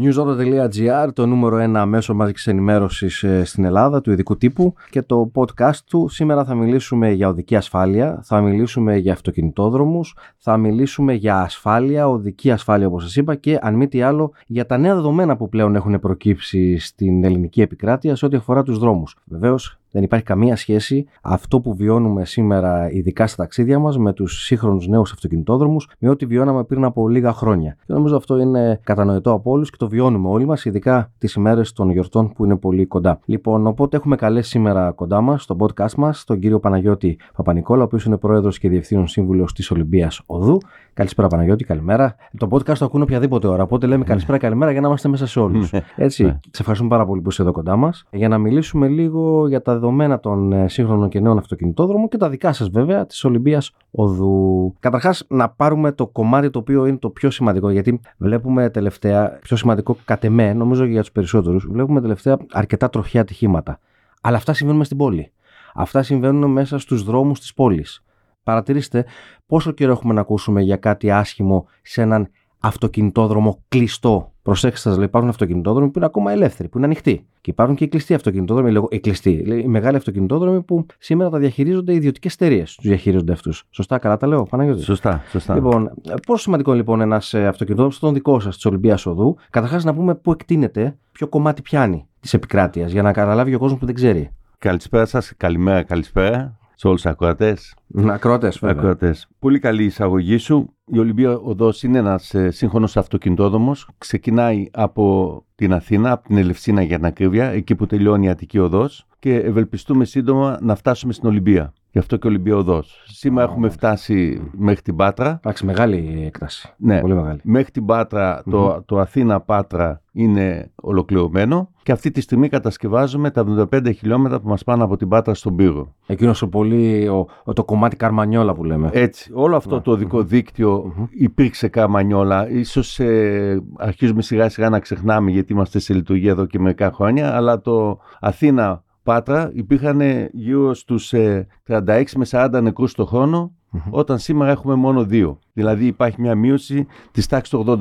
newsauto.gr, το νούμερο ένα μέσο μαζικής ενημέρωσης ε, στην Ελλάδα, του ειδικού τύπου και το podcast του. Σήμερα θα μιλήσουμε για οδική ασφάλεια, θα μιλήσουμε για αυτοκινητόδρομους, θα μιλήσουμε για ασφάλεια, οδική ασφάλεια όπως σας είπα και αν μη τι άλλο για τα νέα δεδομένα που πλέον έχουν προκύψει στην ελληνική επικράτεια σε ό,τι αφορά τους δρόμους. Βεβαίως δεν υπάρχει καμία σχέση αυτό που βιώνουμε σήμερα, ειδικά στα ταξίδια μας, με τους σύγχρονους νέους αυτοκινητόδρομους, με ό,τι βιώναμε πριν από λίγα χρόνια. Και νομίζω αυτό είναι κατανοητό από όλους και το βιώνουμε όλοι μας, ειδικά τις ημέρες των γιορτών που είναι πολύ κοντά. Λοιπόν, οπότε έχουμε καλέσει σήμερα κοντά μας, στο podcast μας, τον κύριο Παναγιώτη Παπανικόλα, ο οποίος είναι πρόεδρος και διευθύνων σύμβουλος της Ολυμπίας Οδού. Καλησπέρα, Παναγιώτη, καλημέρα. Το podcast το ακούνε οποιαδήποτε ώρα. Οπότε λέμε καλησπέρα, καλημέρα για να είμαστε μέσα σε όλους. Ναι. Έτσι. Ναι. Σε ευχαριστούμε πάρα πολύ που είσαι εδώ κοντά μας. Για να μιλήσουμε λίγο για τα δεδομένα των ε, σύγχρονων και νέων αυτοκινητόδρομων και τα δικά σας βέβαια της Ολυμπίας Οδού. Καταρχάς, να πάρουμε το κομμάτι το οποίο είναι το πιο σημαντικό. Γιατί βλέπουμε τελευταία, πιο σημαντικό κατ' εμέ, νομίζω και για τους περισσότερους, βλέπουμε τελευταία αρκετά τροχιά ατυχήματα. Αλλά αυτά συμβαίνουν στην πόλη. Αυτά συμβαίνουν μέσα στους δρόμους της πόλης. Παρατηρήστε πόσο καιρό έχουμε να ακούσουμε για κάτι άσχημο σε έναν αυτοκινητόδρομο κλειστό. Προσέξτε, σας λέει, υπάρχουν αυτοκινητόδρομοι που είναι ακόμα ελεύθεροι, που είναι ανοιχτοί. Και υπάρχουν και οι κλειστοί αυτοκινητόδρομοι, λέγω, οι κλειστοί, οι μεγάλοι αυτοκινητόδρομοι που σήμερα τα διαχειρίζονται οι ιδιωτικές εταιρείες. Τους διαχειρίζονται αυτούς. Σωστά, καλά τα λέω, Παναγιώτη; Σωστά, σωστά. Λοιπόν, πόσο σημαντικό λοιπόν ένας αυτοκινητόδρομος στον δικό σας της Ολυμπίας Οδού. Καταρχάς να πούμε πού εκτείνεται, ποιο κομμάτι πιάνει της επικράτειας, για να καταλάβει ο κόσμος που δεν ξέρει. Καλησπέρα σας, καλημέρα, καλησπέρα σε όλους τους ακροατές. Ακροατές, βέβαια. Ακροατές. Πολύ καλή εισαγωγή σου. Η Ολυμπία Οδός είναι ένας σύγχρονος αυτοκινητόδρομος. Ξεκινάει από την Αθήνα, από την Ελευσίνα για την ακρίβεια, εκεί που τελειώνει η Αττική Οδός και ευελπιστούμε σύντομα να φτάσουμε στην Ολυμπία. Γι' αυτό και Ολυμπία Οδό. Σήμερα έχουμε φτάσει μέχρι την Πάτρα. Εντάξει, μεγάλη έκταση. Ναι, Πολύ μεγάλη. μέχρι την πατρα το, το Αθήνα-Πάτρα είναι ολοκληρωμένο και αυτή τη στιγμή κατασκευάζουμε τα 75 χιλιόμετρα που μας πάνε από την Πάτρα στον Πύργο. Εκείνος ο πολύ. Ο, ο- το κομμάτι Καρμανιόλα που λέμε. Έτσι, όλο αυτό το οδικό δίκτυο υπήρξε καμανιόλα. Ίσως ε, αρχίζουμε σιγά σιγά να ξεχνάμε γιατί είμαστε σε λειτουργία εδώ και μερικά χρόνια, αλλά το Αθήνα Πάτρα υπήρχαν γύρω στους ε, 36 με 40 νεκρούς το χρόνο, όταν σήμερα έχουμε μόνο δύο. Δηλαδή υπάρχει μια μείωση της τάξης του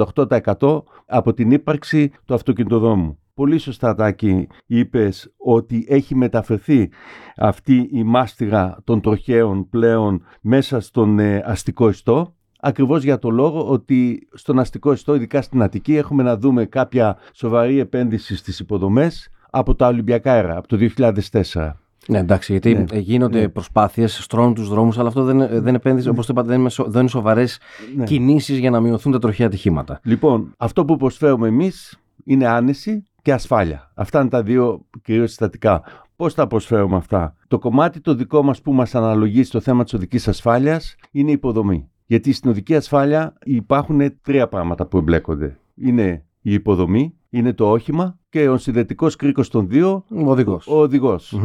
88% από την ύπαρξη του αυτοκινητοδρόμου. Πολύ σωστά, Τάκη, είπες ότι έχει μεταφερθεί αυτή η μάστιγα των τροχαίων πλέον μέσα στον ε, αστικό ιστό. Ακριβώς για το λόγο ότι στον αστικό ιστό, ειδικά στην Αττική, έχουμε να δούμε κάποια σοβαρή επένδυση στις υποδομές από τα Ολυμπιακά αέρα, από το 2004. Ναι, εντάξει, γιατί Ναι. ε, γίνονται Ναι. προσπάθειες, στρώνουν τους δρόμους, αλλά αυτό δεν, ε, δεν επένδυσε, όπως το είπατε, δεν είναι, σο- δεν είναι σοβαρές Ναι. κινήσεις για να μειωθούν τα τροχαία ατυχήματα. Λοιπόν, αυτό που προσφέρουμε εμείς είναι άνεση και ασφάλεια. Αυτά είναι τα δύο κυρίως συστατικά. Πώς τα προσφέρουμε αυτά; Το κομμάτι το δικό μας που μας αναλογεί στο θέμα της οδικής ασφάλειας είναι η υποδομή. Γιατί στην οδική ασφάλεια υπάρχουν τρία πράγματα που εμπλέκονται. Είναι η υποδομή, είναι το όχημα και ο συνδετικός κρίκος των δύο, Ο οδηγός. ο οδηγος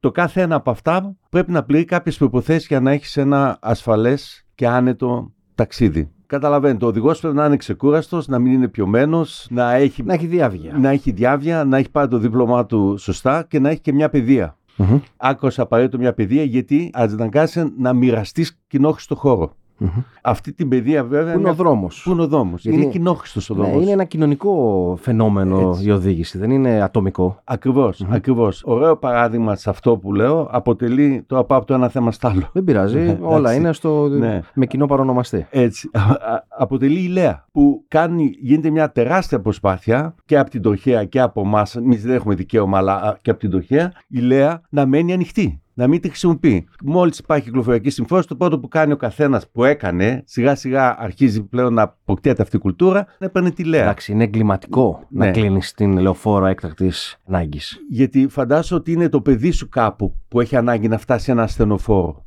Το κάθε ένα από αυτά πρέπει να πληρεί κάποιες προϋποθέσεις για να έχεις ένα ασφαλές και άνετο ταξίδι. Καταλαβαίνετε, ο οδηγός πρέπει να είναι ξεκούραστος, να μην είναι πιωμένος, να έχει, Να έχει διάβγεια. να έχει διάβια, να έχει πάρει το δίπλωμά του σωστά και να έχει και μια παιδεία. Μμμ. Άκρος απαραίτητο μια παιδεία γιατί αναγκάσαι να μοιραστείς κοινόχρηστο χώρο. Μμμ. Αυτή την παιδεία βέβαια. Πού είναι ο δρόμος. Πού είναι ο δρόμος. Γιατί- Είναι κοινόχρηστος ο Ναι, δρόμος. είναι ένα κοινωνικό φαινόμενο Έτσι. η οδήγηση, δεν είναι ατομικό. Ακριβώς, ακριβώς. Ωραίο παράδειγμα σε αυτό που λέω αποτελεί το πάω από το ένα θέμα στο άλλο. Δεν πειράζει, Ναι, όλα εντάξει. είναι στο, Ναι. με κοινό παρονομαστή. Έτσι, α- α- αποτελεί η Λέα που κάνει, γίνεται μια τεράστια προσπάθεια και από την τροχέα και από εμάς. Εμείς δεν έχουμε δικαίωμα, αλλά α, και από την τροχέα, η Λέα να μένει ανοιχτή. Να μην τη χρησιμοποιεί. Μόλις υπάρχει κυκλοφοριακή συμφόρηση, το πρώτο που κάνει ο καθένας που έκανε, σιγά σιγά αρχίζει πλέον να αποκτιέται αυτή η κουλτούρα, να παίρνει τη Λέα. Εντάξει, είναι εγκληματικό να Ναι. κλείνεις την λεωφόρο έκτακτης ανάγκης. Γιατί φαντάσου ότι είναι το παιδί σου κάπου που έχει ανάγκη να φτάσει σε ένα ασθενοφόρο.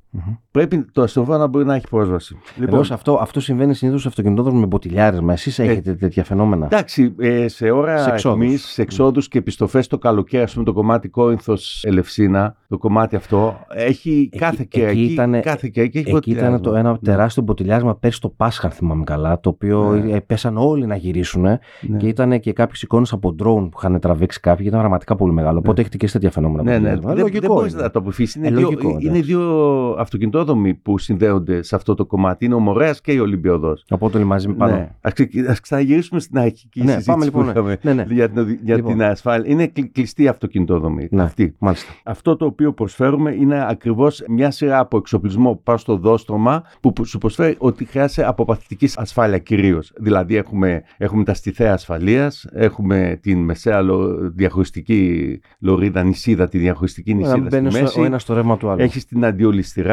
Πρέπει το ασθενοφόρο να μπορεί να έχει πρόσβαση. Λοιπόν, αυτό, αυτό συμβαίνει συνήθως σε αυτοκινητόδρομο με μποτιλιάρισμα. Εσείς έχετε τέτοια φαινόμενα; Εντάξει, ε, σε ώρα Σε εξόδους. αιχμής, σε εξόδους και επιστροφές το καλοκαίρι, ας πούμε, το κομμάτι Κόρινθο Ελευσίνα, το κομμάτι αυτό. Έχει κάθε Κυριακή. εκεί ήτανε- κάθε Κυριακή έχει Εκεί ήταν το ποτηλιάσμα. ένα τεράστιο ποτηλιάσμα πέρσι το Πάσχα, αν θυμάμαι καλά, το οποίο Ναι. ε, πέσαν όλοι να γυρίσουν Ναι. και ήταν και κάποιες εικόνες από drone που είχαν τραβήξει κάποιοι και ήταν πραγματικά πολύ μεγάλο. Οπότε έχετε και εσείς τέτοια φαινόμενα. Ναι, ναι. ποτηλιάσμα. Δεν, Λογικό δεν μπορείς είναι. να το αποφύγεις. Είναι, Ε, δύο, λογικό, είναι εντάξει. δύο αυτοκινητόδρομοι που συνδέονται σε αυτό το κομμάτι. Είναι ο Μορέας και η Ολυμπιοδός. Οπότε όλοι μαζί με πάνω. Ναι. Ας, ξεκι- ας ξαναγυρίσουμε στην αρχική Ναι, συζήτηση πάμε λοιπόν, που είχαμε ναι. Ναι, ναι. για, την, οδη- για Λοιπόν. την ασφάλεια. Είναι κλει- κλειστή αυτοκινητόδρομη Ναι. αυτή. Μάλιστα. Αυτό το οποίο προσφέρουμε είναι ακριβώς μια σειρά από εξοπλισμό που πάω στο δόστρωμα που που σου προσφέρει ότι χρειάζεται αποπαθητικής ασφάλεια κυρίως. Δηλαδή έχουμε, έχουμε τα στιθέα ασφαλείας, έχουμε την μεσαία λο- διαχωριστική λωρίδα νησίδα, τη διαχωριστική Να νησίδα μην μπαίνεις στη στο- μέση. ο ένας στο ρεύμα του άλλου. Έχεις την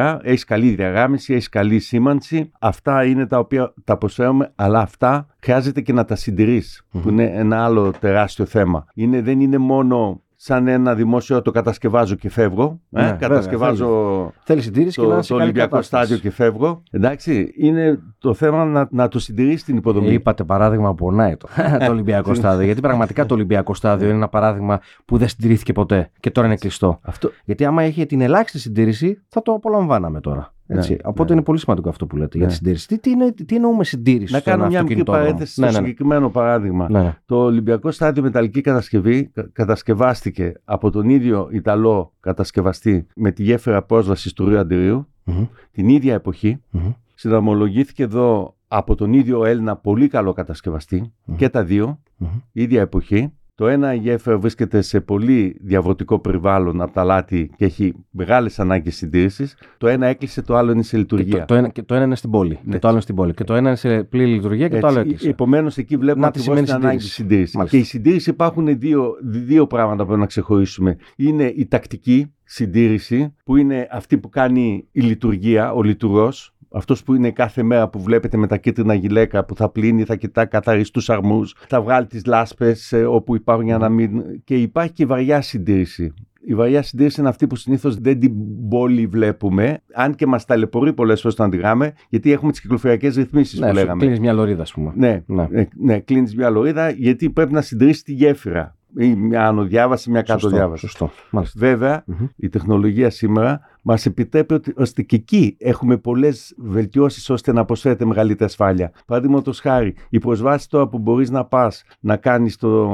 αντιολισθηρά, έχεις καλή διαγράμμιση, έχεις καλή σήμανση. Αυτά είναι τα οποία τα προσφέρουμε, αλλά αυτά χρειάζεται και να τα συντηρείς, που είναι ένα άλλο τεράστιο θέμα. Είναι, δεν είναι μόνο σαν ένα δημόσιο το κατασκευάζω και φεύγω. Ναι, ε, βέβαια, κατασκευάζω Θέλεις συντήρηση και να το, είναι σε το καλή Ολυμπιακό κατάσταση. στάδιο και φεύγω. Εντάξει, είναι το θέμα να, να το συντηρήσει την υποδομή. Ε, είπατε παράδειγμα που πονάει το, το Ολυμπιακό στάδιο. Γιατί πραγματικά το Ολυμπιακό στάδιο είναι ένα παράδειγμα που δεν συντηρήθηκε ποτέ και τώρα είναι κλειστό. Αυτό, Γιατί άμα είχε την ελάχιστη συντήρηση, θα το απολαμβάναμε τώρα. Έτσι. Ναι, Οπότε ναι. είναι πολύ σημαντικό αυτό που λέτε για Ναι. τη συντήρηση. Τι, τι, είναι, τι εννοούμε συντήρηση να στο κάνω ένα μια μικρή αυτοκινητόδρομο. παρένθεση στο Ναι, ναι, ναι. συγκεκριμένο παράδειγμα. Ναι, ναι. Το Ολυμπιακό στάδιο μεταλλική κατασκευή κα- κατασκευάστηκε από τον ίδιο Ιταλό κατασκευαστή με τη γέφυρα πρόσβασης του Ρίου Αντιρίου Μμμ, την ίδια εποχή. μμμ. Συναμολογήθηκε εδώ από τον ίδιο Έλληνα πολύ καλό κατασκευαστή Μμμ. και τα δύο, Μμμ. ίδια εποχή. Το ένα η γέφυρα βρίσκεται σε πολύ διαβρωτικό περιβάλλον από τα λάτι και έχει μεγάλες ανάγκες συντήρησης. Το ένα έκλεισε, το άλλο είναι σε Και λειτουργία. το, το, ένα, και το ένα είναι στην πόλη. Ναι. Και το άλλο είναι στην πόλη. Και το ένα είναι σε πλήρη λειτουργία και το άλλο έκλεισε. Επομένως, εκεί βλέπουμε Να τι ακριβώς την σημαίνει ανάγκη συντήρηση. συντήρησης. Μάλιστα. Και η συντήρηση υπάρχουν δύο, δύο πράγματα που πρέπει να ξεχωρίσουμε. Είναι η τακτική συντήρηση, που είναι αυτή που κάνει η λειτουργία, ο λειτουργός. Αυτός που είναι κάθε μέρα που βλέπετε με τα κίτρινα γυλαίκα που θα πλύνει, θα κοιτά καθαριστού αρμούς, θα βγάλει τις λάσπες όπου υπάρχουν για να μην. Και υπάρχει και η βαριά συντήρηση. Η βαριά συντήρηση είναι αυτή που συνήθως δεν την πολύ βλέπουμε, αν και μας ταλαιπωρεί πολλές φορές το να τη γάμε, γιατί έχουμε τις κυκλοφοριακές ρυθμίσεις ναι, που σου λέγαμε. κλείνεις μια λωρίδα, ας πούμε. Ναι, Ναι. ναι. ναι κλείνεις μια λωρίδα γιατί πρέπει να συντηρήσεις τη γέφυρα. Ή μια ανοδιάβαση, μια Σωστό, κατοδιάβαση. σωστό. Μάλιστα. Βέβαια, Μμμ. η τεχνολογία σήμερα μας επιτρέπει ότι, ώστε και εκεί έχουμε πολλές βελτιώσεις ώστε να προσφέρεται μεγαλύτερη ασφάλεια. Παραδείγματος χάρη, η προσβάση τώρα που μπορείς να πας να κάνεις το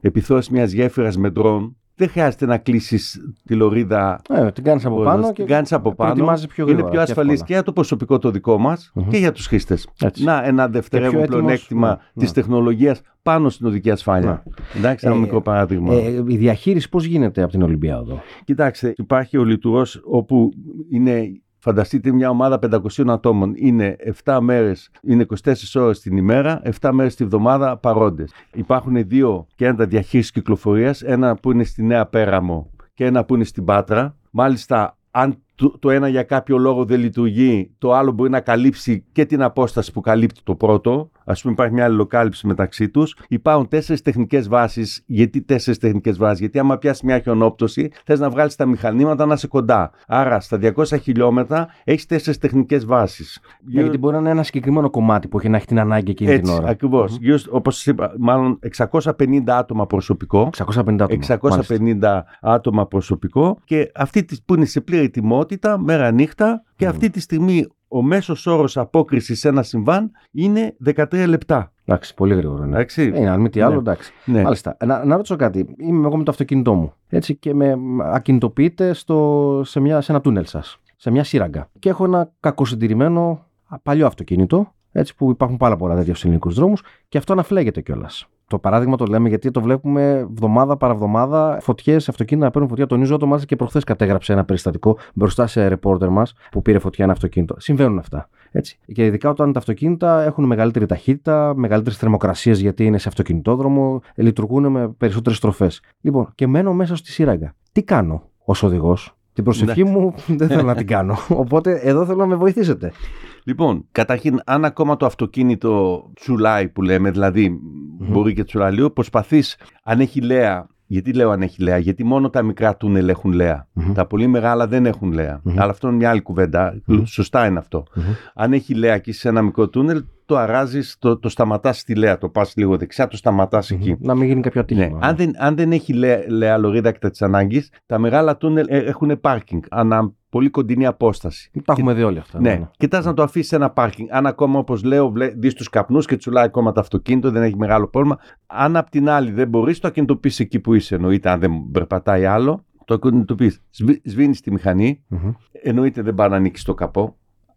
επιθώση μιας γέφυρας με ντρόν, δεν χρειάζεται να κλείσεις τη λωρίδα. Ε, την κάνεις από πάνω και την κάνεις από πάνω. προετοιμάζεις πιο είναι γρήγορα πιο και ασφαλής εύκολα. και για το προσωπικό το δικό μας Μμμ. και για τους χρήστες. Έτσι. Να, ένα δευτερεύον έτοιμος, πλεονέκτημα ναι, της ναι. τεχνολογίας πάνω στην οδική ασφάλεια. Εντάξει, ένα Ε, μικρό παράδειγμα. Ε, η διαχείριση πώς γίνεται από την Ολυμπιάδο. Κοιτάξτε, υπάρχει ο λειτουργός όπου είναι. Φανταστείτε μια ομάδα 500 ατόμων. Είναι 7 μέρες, είναι 24 ώρες την ημέρα, 7 μέρες τη βδομάδα παρόντες. Υπάρχουν δύο κέντρα διαχείρισης κυκλοφορίας, ένα που είναι στη Νέα Πέραμο και ένα που είναι στην Πάτρα. Μάλιστα, αν το, το ένα για κάποιο λόγο δεν λειτουργεί, το άλλο μπορεί να καλύψει και την απόσταση που καλύπτει το πρώτο. Α πούμε, υπάρχει μια αλληλοκάλυψη μεταξύ τους. Υπάρχουν τέσσερις τεχνικές βάσεις. Γιατί τέσσερις τεχνικές βάσεις, Γιατί άμα πιάσεις μια χιονόπτωση, θες να βγάλεις τα μηχανήματα να είσαι κοντά. Άρα, στα 200 χιλιόμετρα έχεις τέσσερις τεχνικές βάσεις. Ναι, γιατί μπορεί να είναι ένα συγκεκριμένο κομμάτι που έχει να έχει την ανάγκη εκείνη Έτσι, την ώρα. ακριβώς. Όπως είπα, μάλλον 650 άτομα προσωπικό. 650 άτομα. 650 Μάλιστα. άτομα προσωπικό και αυτή τη, που είναι σε πλήρη ετοιμότητα, μέρα νύχτα και Μμμ. αυτή τη στιγμή ο μέσος όρος απόκρισης σε ένα συμβάν είναι 13 λεπτά. Εντάξει, πολύ γρήγορα. Ναι. Εντάξει. Ε, αν μη τι άλλο, Ναι. εντάξει. Ναι. Μάλιστα. Να, να ρωτήσω κάτι. Είμαι εγώ με το αυτοκίνητό μου. Έτσι και με ακινητοποιείτε στο, σε, μια, σε ένα τούνελ σας. Σε μια σύραγγα. Και έχω ένα κακοσυντηρημένο α, παλιό αυτοκίνητο. Έτσι που υπάρχουν πάρα πολλά τέτοια στους ελληνικούς δρόμους. Και αυτό αναφλέγεται κιόλας. Το παράδειγμα το λέμε γιατί το βλέπουμε εβδομάδα παραβδομάδα. Φωτιές, αυτοκίνητα να παίρνουν φωτιά. Τονίζω το μάλιστα και προχθές κατέγραψε ένα περιστατικό μπροστά σε ρεπόρτερ μας που πήρε φωτιά ένα αυτοκίνητο. Συμβαίνουν αυτά. Έτσι. Και ειδικά όταν τα αυτοκίνητα έχουν μεγαλύτερη ταχύτητα, μεγαλύτερες θερμοκρασίες γιατί είναι σε αυτοκινητόδρομο, ε, λειτουργούν με περισσότερες στροφές. Λοιπόν, και μένω μέσα στη σύραγγα. Τι κάνω ως οδηγός; Την προσευχή μου δεν θέλω να την κάνω. Οπότε εδώ θέλω να με βοηθήσετε. Λοιπόν, καταρχήν, αν ακόμα το αυτοκίνητο τσουλάει που λέμε, δηλαδή μπορεί και τσουλάει λίγο, προσπαθείς, αν έχει λέα, γιατί λέω αν έχει λέα, γιατί μόνο τα μικρά τούνελ έχουν λέα. Μμμ. Τα πολύ μεγάλα δεν έχουν λέα. Μμμ. Αλλά αυτό είναι μια άλλη κουβέντα. Μμμ. Σωστά είναι αυτό. Μμμ. Αν έχει λέα και είσαι σε ένα μικρό τούνελ, το αράζεις, το, το σταματάς στη Λέα. Το πας λίγο δεξιά, το σταματάς εκεί. Να μην γίνει κάποιο ατύχημα. Ναι. Αν, δεν, αν δεν έχει λέα, λέα λωρίδα κατά της ανάγκης, τα μεγάλα τούνελ ε, έχουν πάρκινγκ. Ανά πολύ κοντινή απόσταση. Τα έχουμε δει όλοι αυτά. Ναι, ναι. κοιτάς να το αφήσεις σε ένα πάρκινγκ. Αν ακόμα, όπως λέω, δεις τους καπνούς και τσουλάει ακόμα το αυτοκίνητο, δεν έχει μεγάλο πρόβλημα. Αν απ' την άλλη δεν μπορείς, το ακινητοποιήσει εκεί που είσαι. Εννοείται, αν δεν περπατάει άλλο, το ακινητοποιείς. Σβήνεις τη μηχανή, mm-hmm. εννοείται δεν πάει να ανοίξεις το καπό.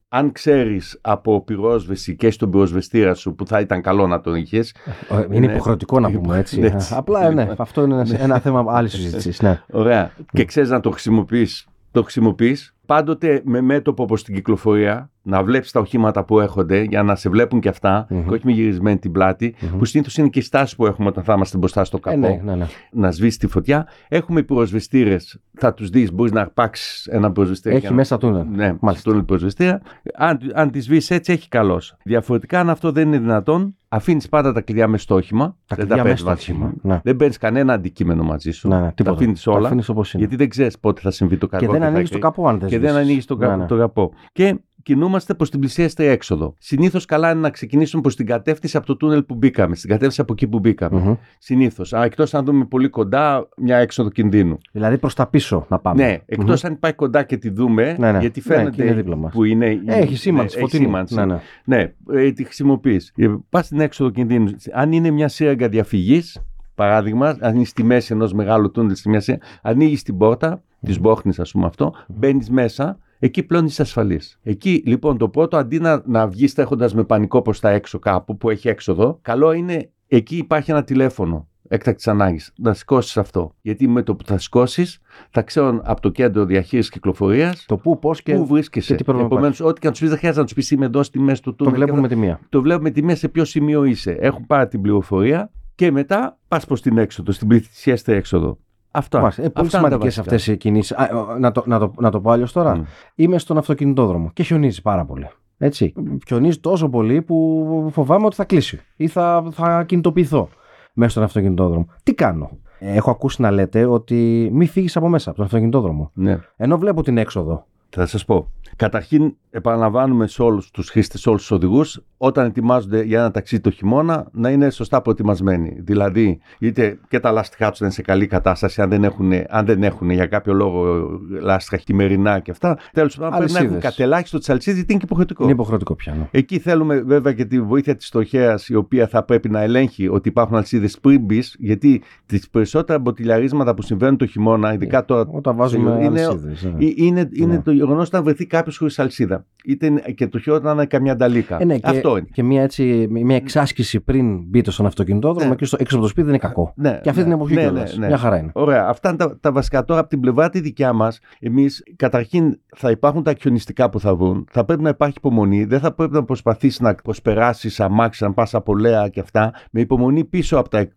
Αν ξέρεις από πυρόσβεση και στον πυροσβεστήρα σου που θα ήταν καλό να τον είχες. Είναι, είναι υποχρεωτικό να πούμε έτσι. έτσι. Απλά ναι, αυτό είναι ένα θέμα άλλη συζήτησης. Ναι. Ωραία. Και ξέρεις να το χρησιμοποιείς το χρησιμοποιείς πάντοτε με μέτωπο όπως την κυκλοφορία, να βλέπεις τα οχήματα που έρχονται για να σε βλέπουν και αυτά, mm-hmm. και όχι με γυρισμένη την πλάτη, mm-hmm. που συνήθως είναι και οι στάσει που έχουμε όταν θα είμαστε μπροστά στο καπό. Ε, ναι, ναι, ναι. Να σβήσεις τη φωτιά. Έχουμε πυροσβεστήρε, θα τους δεις, μπορείς να αρπάξεις ένα πυροσβεστήρα. Έχει μέσα τούνελ. Ναι, μάλιστα. Τούνελ πυροσβεστήρα. Αν, αν τη σβήσεις έτσι, έχει καλώ. Διαφορετικά, αν αυτό δεν είναι δυνατόν, αφήνεις πάντα τα κλειδιά μες στο όχημα. Τα δεν τα παίρνεις όχημα. Ναι. Δεν παίρνεις κανένα αντικείμενο μαζί σου. Ναι, ναι, τα αφήνεις όλα. γιατί δεν ξέρεις πότε θα συμβεί το κακό. Και δεν ανοίγεις το καπό, αν δεν Και δεν ανοίγεις το, ναι, ναι. το καπό. Και κινούμαστε προς την πλησιέστερη έξοδο. Συνήθως καλά είναι να ξεκινήσουμε προς την κατεύθυνση από το τούνελ που μπήκαμε, στην κατεύθυνση από εκεί που μπήκαμε. Mm-hmm. Συνήθως. Εκτός αν δούμε πολύ κοντά μια έξοδο κινδύνου. Δηλαδή προς τα πίσω να πάμε. Ναι, εκτός mm-hmm. αν πάει κοντά και τη δούμε, ναι, ναι. γιατί ναι, φαίνεται ναι, είναι που είναι. Έχει σήμανση. Ναι, έχει σήμανση. Ναι, ναι. ναι ε, τη χρησιμοποιείς. Ε, Πας στην έξοδο κινδύνου. Αν είναι μια σύραγγα διαφυγής, παράδειγμα, αν είναι στη μέση ενός μεγάλου τούνελ, στη μέση, ανοίγεις την πόρτα, mm-hmm. της μπόχνης, ας πούμε αυτό, μπαίνεις μέσα εκεί πλέον είσαι ασφαλής. Εκεί λοιπόν το πρώτο, αντί να, να βγεις τρέχοντας με πανικό προς τα έξω κάπου που έχει έξοδο, καλό είναι εκεί υπάρχει ένα τηλέφωνο έκτακτης ανάγκης. Να σηκώσεις αυτό. Γιατί με το που θα σηκώσεις, θα ξέρουν από το κέντρο διαχείρισης κυκλοφορίας το πού, πώς και πού βρίσκεσαι. Επομένως, ό,τι και αν του πει, δεν χρειάζεται να τους πεις είμαι εδώ στη μέση του τούνελ. Το βλέπουμε με τη μία. Το βλέπουμε με τη μία σε ποιο σημείο είσαι. Έχουν πάρει την πληροφορία και μετά πας προς την έξοδο, στην πληθυσιέστερη έξοδο. Αυτό. Μάλιστα. Είναι πολύ σημαντικές αυτές οι κινήσεις. Να, το, να, το, να το πω αλλιώς τώρα. Mm. Είμαι στον αυτοκινητόδρομο και χιονίζει πάρα πολύ. Έτσι. Χιονίζει τόσο πολύ που φοβάμαι ότι θα κλείσει ή θα, θα κινητοποιηθώ μέσα στον αυτοκινητόδρομο. Τι κάνω; Έχω ακούσει να λέτε ότι μη φύγεις από μέσα από τον αυτοκινητόδρομο. Ναι. Ενώ βλέπω την έξοδο. Θα σας πω. Καταρχήν, επαναλαμβάνουμε σε όλους τους χρήστες, σε όλους τους οδηγούς, όταν ετοιμάζονται για ένα ταξίδι το χειμώνα, να είναι σωστά προετοιμασμένοι. Δηλαδή, είτε και τα λάστιχά τους να είναι σε καλή κατάσταση, αν δεν έχουν, αν δεν έχουν για κάποιο λόγο λάστιχα χειμερινά και αυτά. Τέλος πάντων, πρέπει να έχουν κατελάχιστο τις αλυσίδες, γιατί είναι και υποχρεωτικό. Είναι υποχρεωτικό πια. Ναι. Εκεί θέλουμε βέβαια και τη βοήθεια της στοχέα, η οποία θα πρέπει να ελέγχει ότι υπάρχουν αλυσίδες πριν μπεις, γιατί τις περισσότερα μποτιλιαρίσματα που συμβαίνουν το χειμώνα, ειδικά τώρα. Όταν βάζουμε είναι, αλυσίδες, ναι. είναι, είναι ναι. το γεγονός να βρεθεί κάποιος χωρίς αλυσίδα. Είτε και το χειρότερο να είναι καμιά νταλίκα. Ε, ναι, Αυτό και, είναι. Και μια, έτσι, μια εξάσκηση πριν μπείτε στον αυτοκινητόδρομο ναι. και στο, έξω από το σπίτι δεν είναι κακό. Ναι, και αυτή ναι, την εποχή ναι, ναι, ναι, Μια χαρά είναι. Ωραία. Αυτά είναι τα, τα βασικά. Τώρα από την πλευρά τη δικιά μας, εμείς καταρχήν θα υπάρχουν τα χιονιστικά που θα βγουν. Θα πρέπει να υπάρχει υπομονή. Δεν θα πρέπει να προσπαθήσει να προσπεράσεις αμάξι, να πας από λέα και αυτά. Με υπομονή πίσω από τα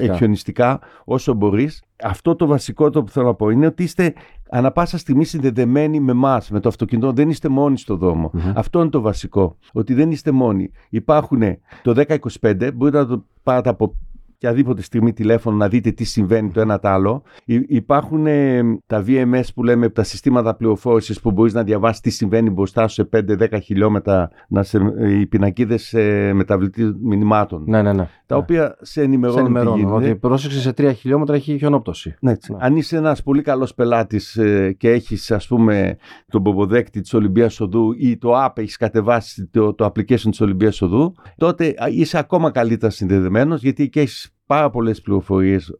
εκχιονιστικά όσο μπορείς. Αυτό το βασικό το που θέλω να πω είναι ότι είστε ανα πάσα στιγμή συνδεδεμένοι με εμά, με το αυτοκίνητο. Δεν είστε μόνοι στο δρομο Αυτό είναι το βασικό. Ότι δεν είστε μόνοι. Υπάρχουν το 1025, μπορείτε να το πάρετε από οποιαδήποτε στιγμή τηλέφωνο να δείτε τι συμβαίνει το ένα το άλλο. Υπάρχουν ε, τα VMS που λέμε, τα συστήματα πληροφόρησης που μπορείς να διαβάσεις τι συμβαίνει μπροστά σου σε 5-10 χιλιόμετρα, να σε, οι πινακίδες ε, μεταβλητής μηνυμάτων. Ναι, ναι, ναι. Τα ναι. οποία σε ενημερώνουν. Σε ενημερώνουν ότι πρόσεξε σε 3 χιλιόμετρα έχει χιονόπτωση. Ναι, ναι. Αν είσαι ένας πολύ καλός πελάτης ε, και έχεις, ας πούμε, τον ποποδέκτη της Ολυμπίας Οδού ή το app έχεις κατεβάσει το, το application της Ολυμπίας Οδού, τότε είσαι ακόμα καλύτερα συνδεδεμένος γιατί εκεί έχεις πάρα πολλές πληροφορίες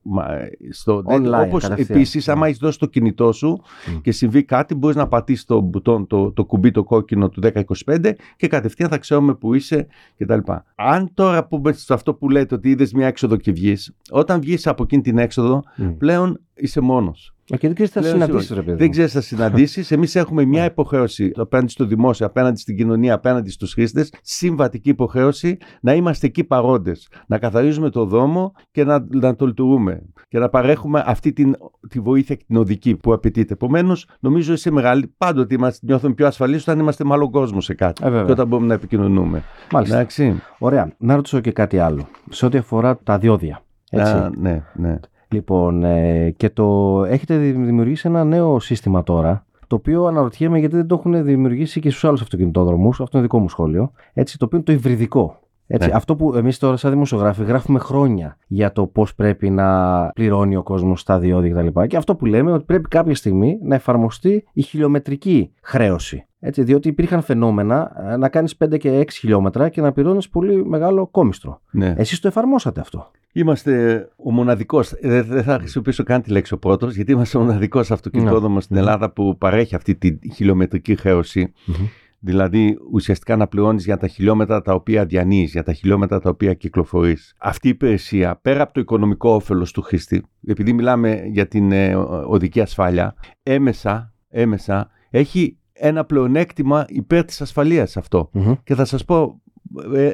στο Online. Όπως επίσης, άμα έχεις δώσει το κινητό σου και συμβεί κάτι, μπορείς να πατήσεις το μπουτόν, το, το κουμπί το κόκκινο του 1025 και κατευθείαν θα ξέρουμε που είσαι κτλ. Αν τώρα πούμε σε αυτό που λέτε ότι είδες μια έξοδο και βγεις, όταν βγεις από εκείνη την έξοδο, πλέον είσαι μόνο. Και δεν ξέρεις τι θα συναντήσεις, ρε παιδί. Δεν ξέρεις τι θα συναντήσεις. Εμείς έχουμε μια υποχρέωση απέναντι στο δημόσιο, απέναντι στην κοινωνία, απέναντι στους χρήστες, συμβατική υποχρέωση να είμαστε εκεί παρόντες. Να καθαρίζουμε το δρόμο και να, να το λειτουργούμε. Και να παρέχουμε αυτή την, τη βοήθεια και την οδική που απαιτείται. Επομένως, νομίζω είσαι μεγάλη. Πάντοτε είμαστε, νιώθουμε πιο ασφαλείς όταν είμαστε μάλλον κόσμος σε κάτι. Ε, και όταν μπορούμε να επικοινωνούμε. Μάλιστα. Εντάξει. Ωραία. Να ρωτήσω και κάτι άλλο. Σε ό,τι αφορά τα διόδια. Έτσι. Α, ναι, ναι. Λοιπόν, ε, και το έχετε δημιουργήσει ένα νέο σύστημα τώρα το οποίο αναρωτιέμαι γιατί δεν το έχουν δημιουργήσει και στους άλλους αυτοκινητόδρομους. Αυτό είναι δικό μου σχόλιο. Έτσι, το οποίο είναι το υβριδικό. Έτσι, Ναι. Αυτό που εμείς τώρα, σαν δημοσιογράφοι, γράφουμε χρόνια για το πώς πρέπει να πληρώνει ο κόσμος στα διόδια κτλ. Και αυτό που λέμε ότι πρέπει κάποια στιγμή να εφαρμοστεί η χιλιομετρική χρέωση. Έτσι, διότι υπήρχαν φαινόμενα ε, να κάνεις 5 και 6 χιλιόμετρα και να πληρώνεις πολύ μεγάλο κόμιστρο. Ναι. Εσείς το εφαρμόσατε αυτό. Είμαστε ο μοναδικός. Δεν δεν θα χρησιμοποιήσω καν τη λέξη ο πρώτος, γιατί είμαστε ο μοναδικός αυτοκινητόδρομο στην Ελλάδα που παρέχει αυτή τη χιλιομετρική χρέωση. Δηλαδή, ουσιαστικά να πληρώνεις για τα χιλιόμετρα τα οποία διανύεις, για τα χιλιόμετρα τα οποία κυκλοφορείς. Αυτή η υπηρεσία, πέρα από το οικονομικό όφελος του χρήστη, επειδή μιλάμε για την ε, οδική ασφάλεια, έμεσα, έμεσα έχει ένα πλεονέκτημα υπέρ της ασφαλείας αυτό. Μμμ. Και θα σας πω ε,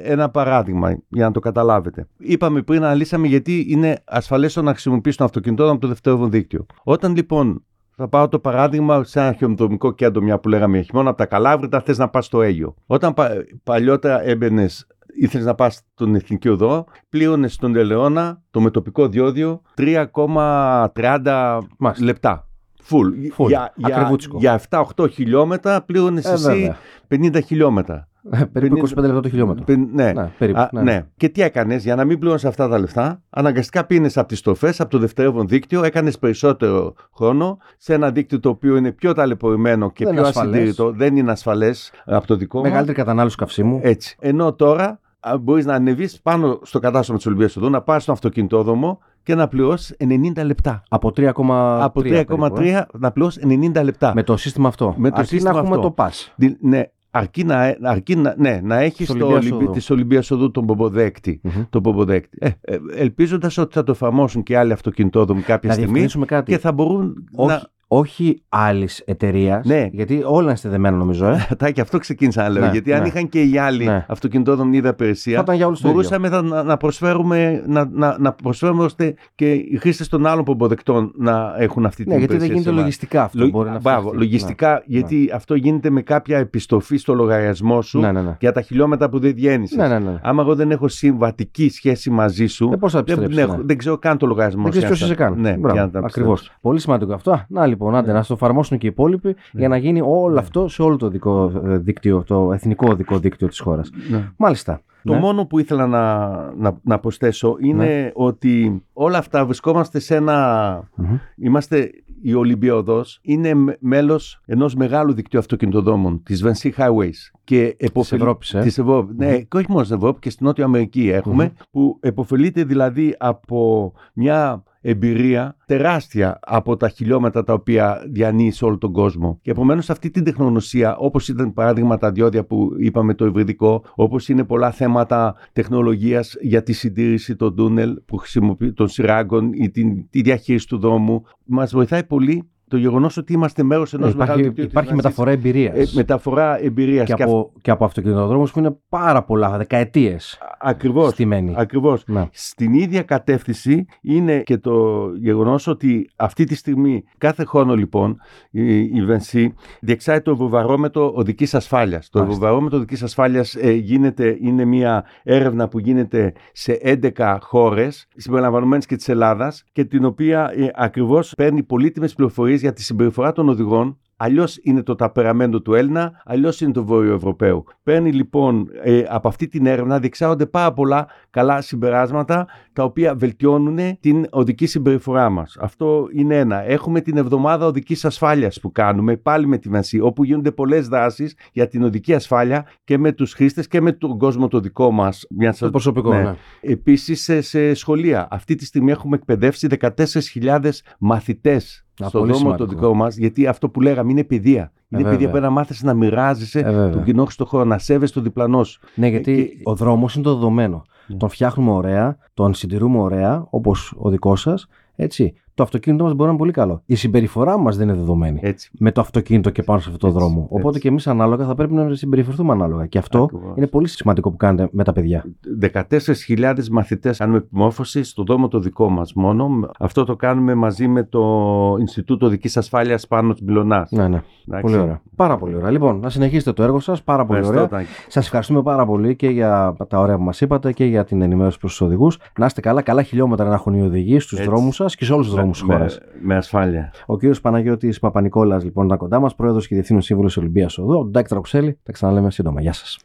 ένα παράδειγμα για να το καταλάβετε. Είπαμε πριν, αναλύσαμε γιατί είναι ασφαλές το να χρησιμοποιήσει τον αυτοκινητόδρομο από το δευτερεύον δίκτυο. Όταν λοιπόν θα πάω το παράδειγμα σε ένα χιονοδρομικό κέντρο, μια που λέγαμε για χειμώνα, από τα Καλάβρητα θες να πας στο Αίγιο. Όταν πα, παλιότερα έμπαινες, ήθελε να πας στον Εθνική Οδό, πλήρωνες στον Ελαιώνα το μετοπικό διόδιο 3,30 Μάλιστα. λεπτά. Full. Full. Για, για, Ακριβούτσικο. για 7-8 χιλιόμετρα πλήρωνες Ε, εσύ βέβαια. 50 χιλιόμετρα. Ε, περίπου 50 25 λεπτά το χιλιόμετρο. Πεν- Ναι. Ναι, περίπου. Α, ναι. ναι. Και τι έκανες, για να μην πληρώνει αυτά τα λεφτά, αναγκαστικά πήγαινε από τις στροφέ, από το δευτερεύον δίκτυο, έκανες περισσότερο χρόνο σε ένα δίκτυο το οποίο είναι πιο ταλαιπωρημένο και Δεν πιο είναι ασφαλές. ασυντήρητο, δεν είναι ασφαλές από το δικό μα. Μεγαλύτερη κατανάλωση καυσίμου. Έτσι. Ενώ τώρα μπορείς να ανεβείς πάνω στο κατάστημα της Ολυμπίας Οδού, να πάρεις στον αυτοκινητόδρομο και να πληρώσεις 90 λεπτά. Από 3,3. από 3,3 περίπου, ε. να πληρώσεις 90 λεπτά. Με το σύστημα αυτό. Με το Αρκεί σύστημα να έχουμε αυτό. το pass. Δη- Ναι, αρκεί να, αρκεί να, ναι, να έχει Της το Ολυμπίας Ολυμπι... Οδού. της Ολυμπίας Οδού τον πομποδέκτη. Μμμ. Το πομποδέκτη. Ε, ε, Ελπίζοντας ότι θα το εφαρμόσουν και άλλοι αυτοκινητόδρομοι κάποια Να στιγμή διευκρινίσουμε κάτι. και θα μπορούν όχι, να. Όχι άλλης εταιρείας. Ναι. Γιατί όλα είναι στεδεμένα νομίζω. Ε. Τα και αυτό ξεκίνησα να λέω. Ναι, γιατί αν ναι. είχαν και οι άλλοι Ναι. αυτοκινητόδρομοι είδα Θα υπηρεσία, ήταν για όλους το ίδιο. μπορούσαμε θα- να, να προσφέρουμε, να, να, να προσφέρουμε ώστε και οι χρήστες των άλλων πομποδεκτών να έχουν αυτή την Ναι, γιατί δεν υπηρεσία γίνεται σε εμάς. λογιστικά αυτό. Λο- Μπορεί να Μπράβο, φτιαχτεί. λογιστικά, γιατί αυτό γίνεται με κάποια επιστοφή στο λογαριασμό σου Ναι, ναι, ναι. για τα χιλιόμετρα που δεν διένυσες. Ναι, ναι, ναι. Άμα εγώ δεν έχω συμβατική σχέση μαζί σου, Ε, πώς θα δεν, επιστρέψεις, έχω- ναι. δεν ξέρω καν το λογαριασμό Δεν σου. ξέρει ποιος είσαι καν. Ναι, για να τα Ακριβώς. επιστρέψω. Πολύ σημαντικό αυτό. Α, Να λοιπόν, άντε, να το εφαρμόσουν και οι υπόλοιποι για να γίνει όλο αυτό σε όλο το δικό ε, δίκτυο, το εθνικό οδικό δίκτυο της χώρας. Ναι. Μάλιστα. Το Ναι. μόνο που ήθελα να, να, να προσθέσω είναι ότι όλα αυτά βρισκόμαστε σε ένα... Μμμ. Είμαστε η Ολυμπιοδός είναι με- μέλος ενός μεγάλου δικτύου αυτοκινητοδρόμων της Vinci Highways και εποφελ- Ευρώπης, ε. της Ευρώπης. Ναι, και όχι μόνο στην Ευρώπης και στην Νότια Αμερική έχουμε που εποφελείται δηλαδή από μια εμπειρία τεράστια από τα χιλιόμετρα τα οποία διανύει σε όλο τον κόσμο. Και επομένως αυτή την τεχνογνωσία, όπως ήταν παράδειγμα τα διόδια που είπαμε το υβριδικό, όπως είναι πολλά θέματα τεχνολογίας για τη συντήρηση των τούνελ που χρησιμοποιεί, των σειράγκων ή την, τη διαχείριση του δρόμου, μας βοηθάει πολύ το γεγονός ότι είμαστε μέρος ενός Ε, μεγάλου υπάρχει δικτύου της υπάρχει Νασής. μεταφορά εμπειρίας. Ε, μεταφορά εμπειρίας. και, από, και από αυτοκινητοδρόμους που είναι πάρα πολλά, δεκαετίες Ακριβώς. στημένοι. Ακριβώς. Ναι. Στην ίδια κατεύθυνση είναι και το γεγονός ότι αυτή τη στιγμή κάθε χρόνο λοιπόν η, η Βενσί διεξάει το ευρωβαρόμετρο οδικής ασφάλειας. Το Μάλιστα. ευρωβαρόμετρο οδικής ασφάλειας ε, γίνεται, είναι μια έρευνα που γίνεται σε 11 χώρες συμπεριλαμβανομένης και της Ελλάδας και την οποία ε, ακριβώς παίρνει πολύτιμες πληροφορίες για τη συμπεριφορά των οδηγών Αλλιώς είναι το ταπεραμέντο του Έλληνα, αλλιώς είναι το Βόρειο Ευρωπαίου. Παίρνει λοιπόν ε, από αυτή την έρευνα, διεξάγονται πάρα πολλά καλά συμπεράσματα τα οποία βελτιώνουν την οδική συμπεριφορά μας. Αυτό είναι ένα. Έχουμε την εβδομάδα οδικής ασφάλειας που κάνουμε πάλι με τη Βανσί, όπου γίνονται πολλές δράσεις για την οδική ασφάλεια και με τους χρήστες και με τον κόσμο το δικό μας. Το προσωπικό, ναι. Επίσης σε, σε σχολεία. Αυτή τη στιγμή έχουμε εκπαιδεύσει 14.000 μαθητές Α, στον πολύ δρόμο το σημαντικό. δικό μας, γιατί αυτό που λέγαμε είναι παιδεία. Είναι βέβαια. παιδεία που να μάθεις να μοιράζεσαι Ε, βέβαια. τον κοινό στο χώρο, να σέβεσαι τον διπλανός σου. Ναι, γιατί και- ο δρόμος είναι το δεδομένο. Ναι. Τον φτιάχνουμε ωραία, τον συντηρούμε ωραία, όπως ο δικός σας. Έτσι. Το αυτοκίνητο μας μπορεί να είναι πολύ καλό. Η συμπεριφορά μας δεν είναι δεδομένη. Έτσι. με το αυτοκίνητο και πάνω σε αυτόν τον Έτσι, δρόμο. Οπότε έτσι. και εμείς ανάλογα θα πρέπει να συμπεριφερθούμε ανάλογα. Και αυτό Ακριβώς. είναι πολύ σημαντικό που κάνετε με τα παιδιά. 14.000 μαθητές κάνουμε επιμόρφωση στον δρόμο το δικό μας μόνο. Αυτό το κάνουμε μαζί με το Ινστιτούτο Οδική Ασφάλειας πάνω τη Μπιλονά. Ναι, ναι. Πολύ ωραία. Πάρα πολύ ωραία. Λοιπόν, να συνεχίσετε το έργο σας. Πάρα πολύ ωραία. Σας ευχαριστούμε πάρα πολύ και για τα ωραία που μας είπατε και για την ενημέρωση προς τους οδηγούς. Να είστε καλά, καλά χιλιόμετρα να έχουν οι οδηγοί στους Έτσι. δρόμους σας και σε όλους τους Να- δρόμου τη χώρα. Με, ασφάλεια. Ο κύριος Παναγιώτης Παπα-Νικόλας, λοιπόν, ήταν κοντά μας, πρόεδρος και διευθύνων σύμβουλος Ολυμπίας Οδού. Ο Ντάκ Τραουξέλη. Τα ξαναλέμε σύντομα. Γεια σας.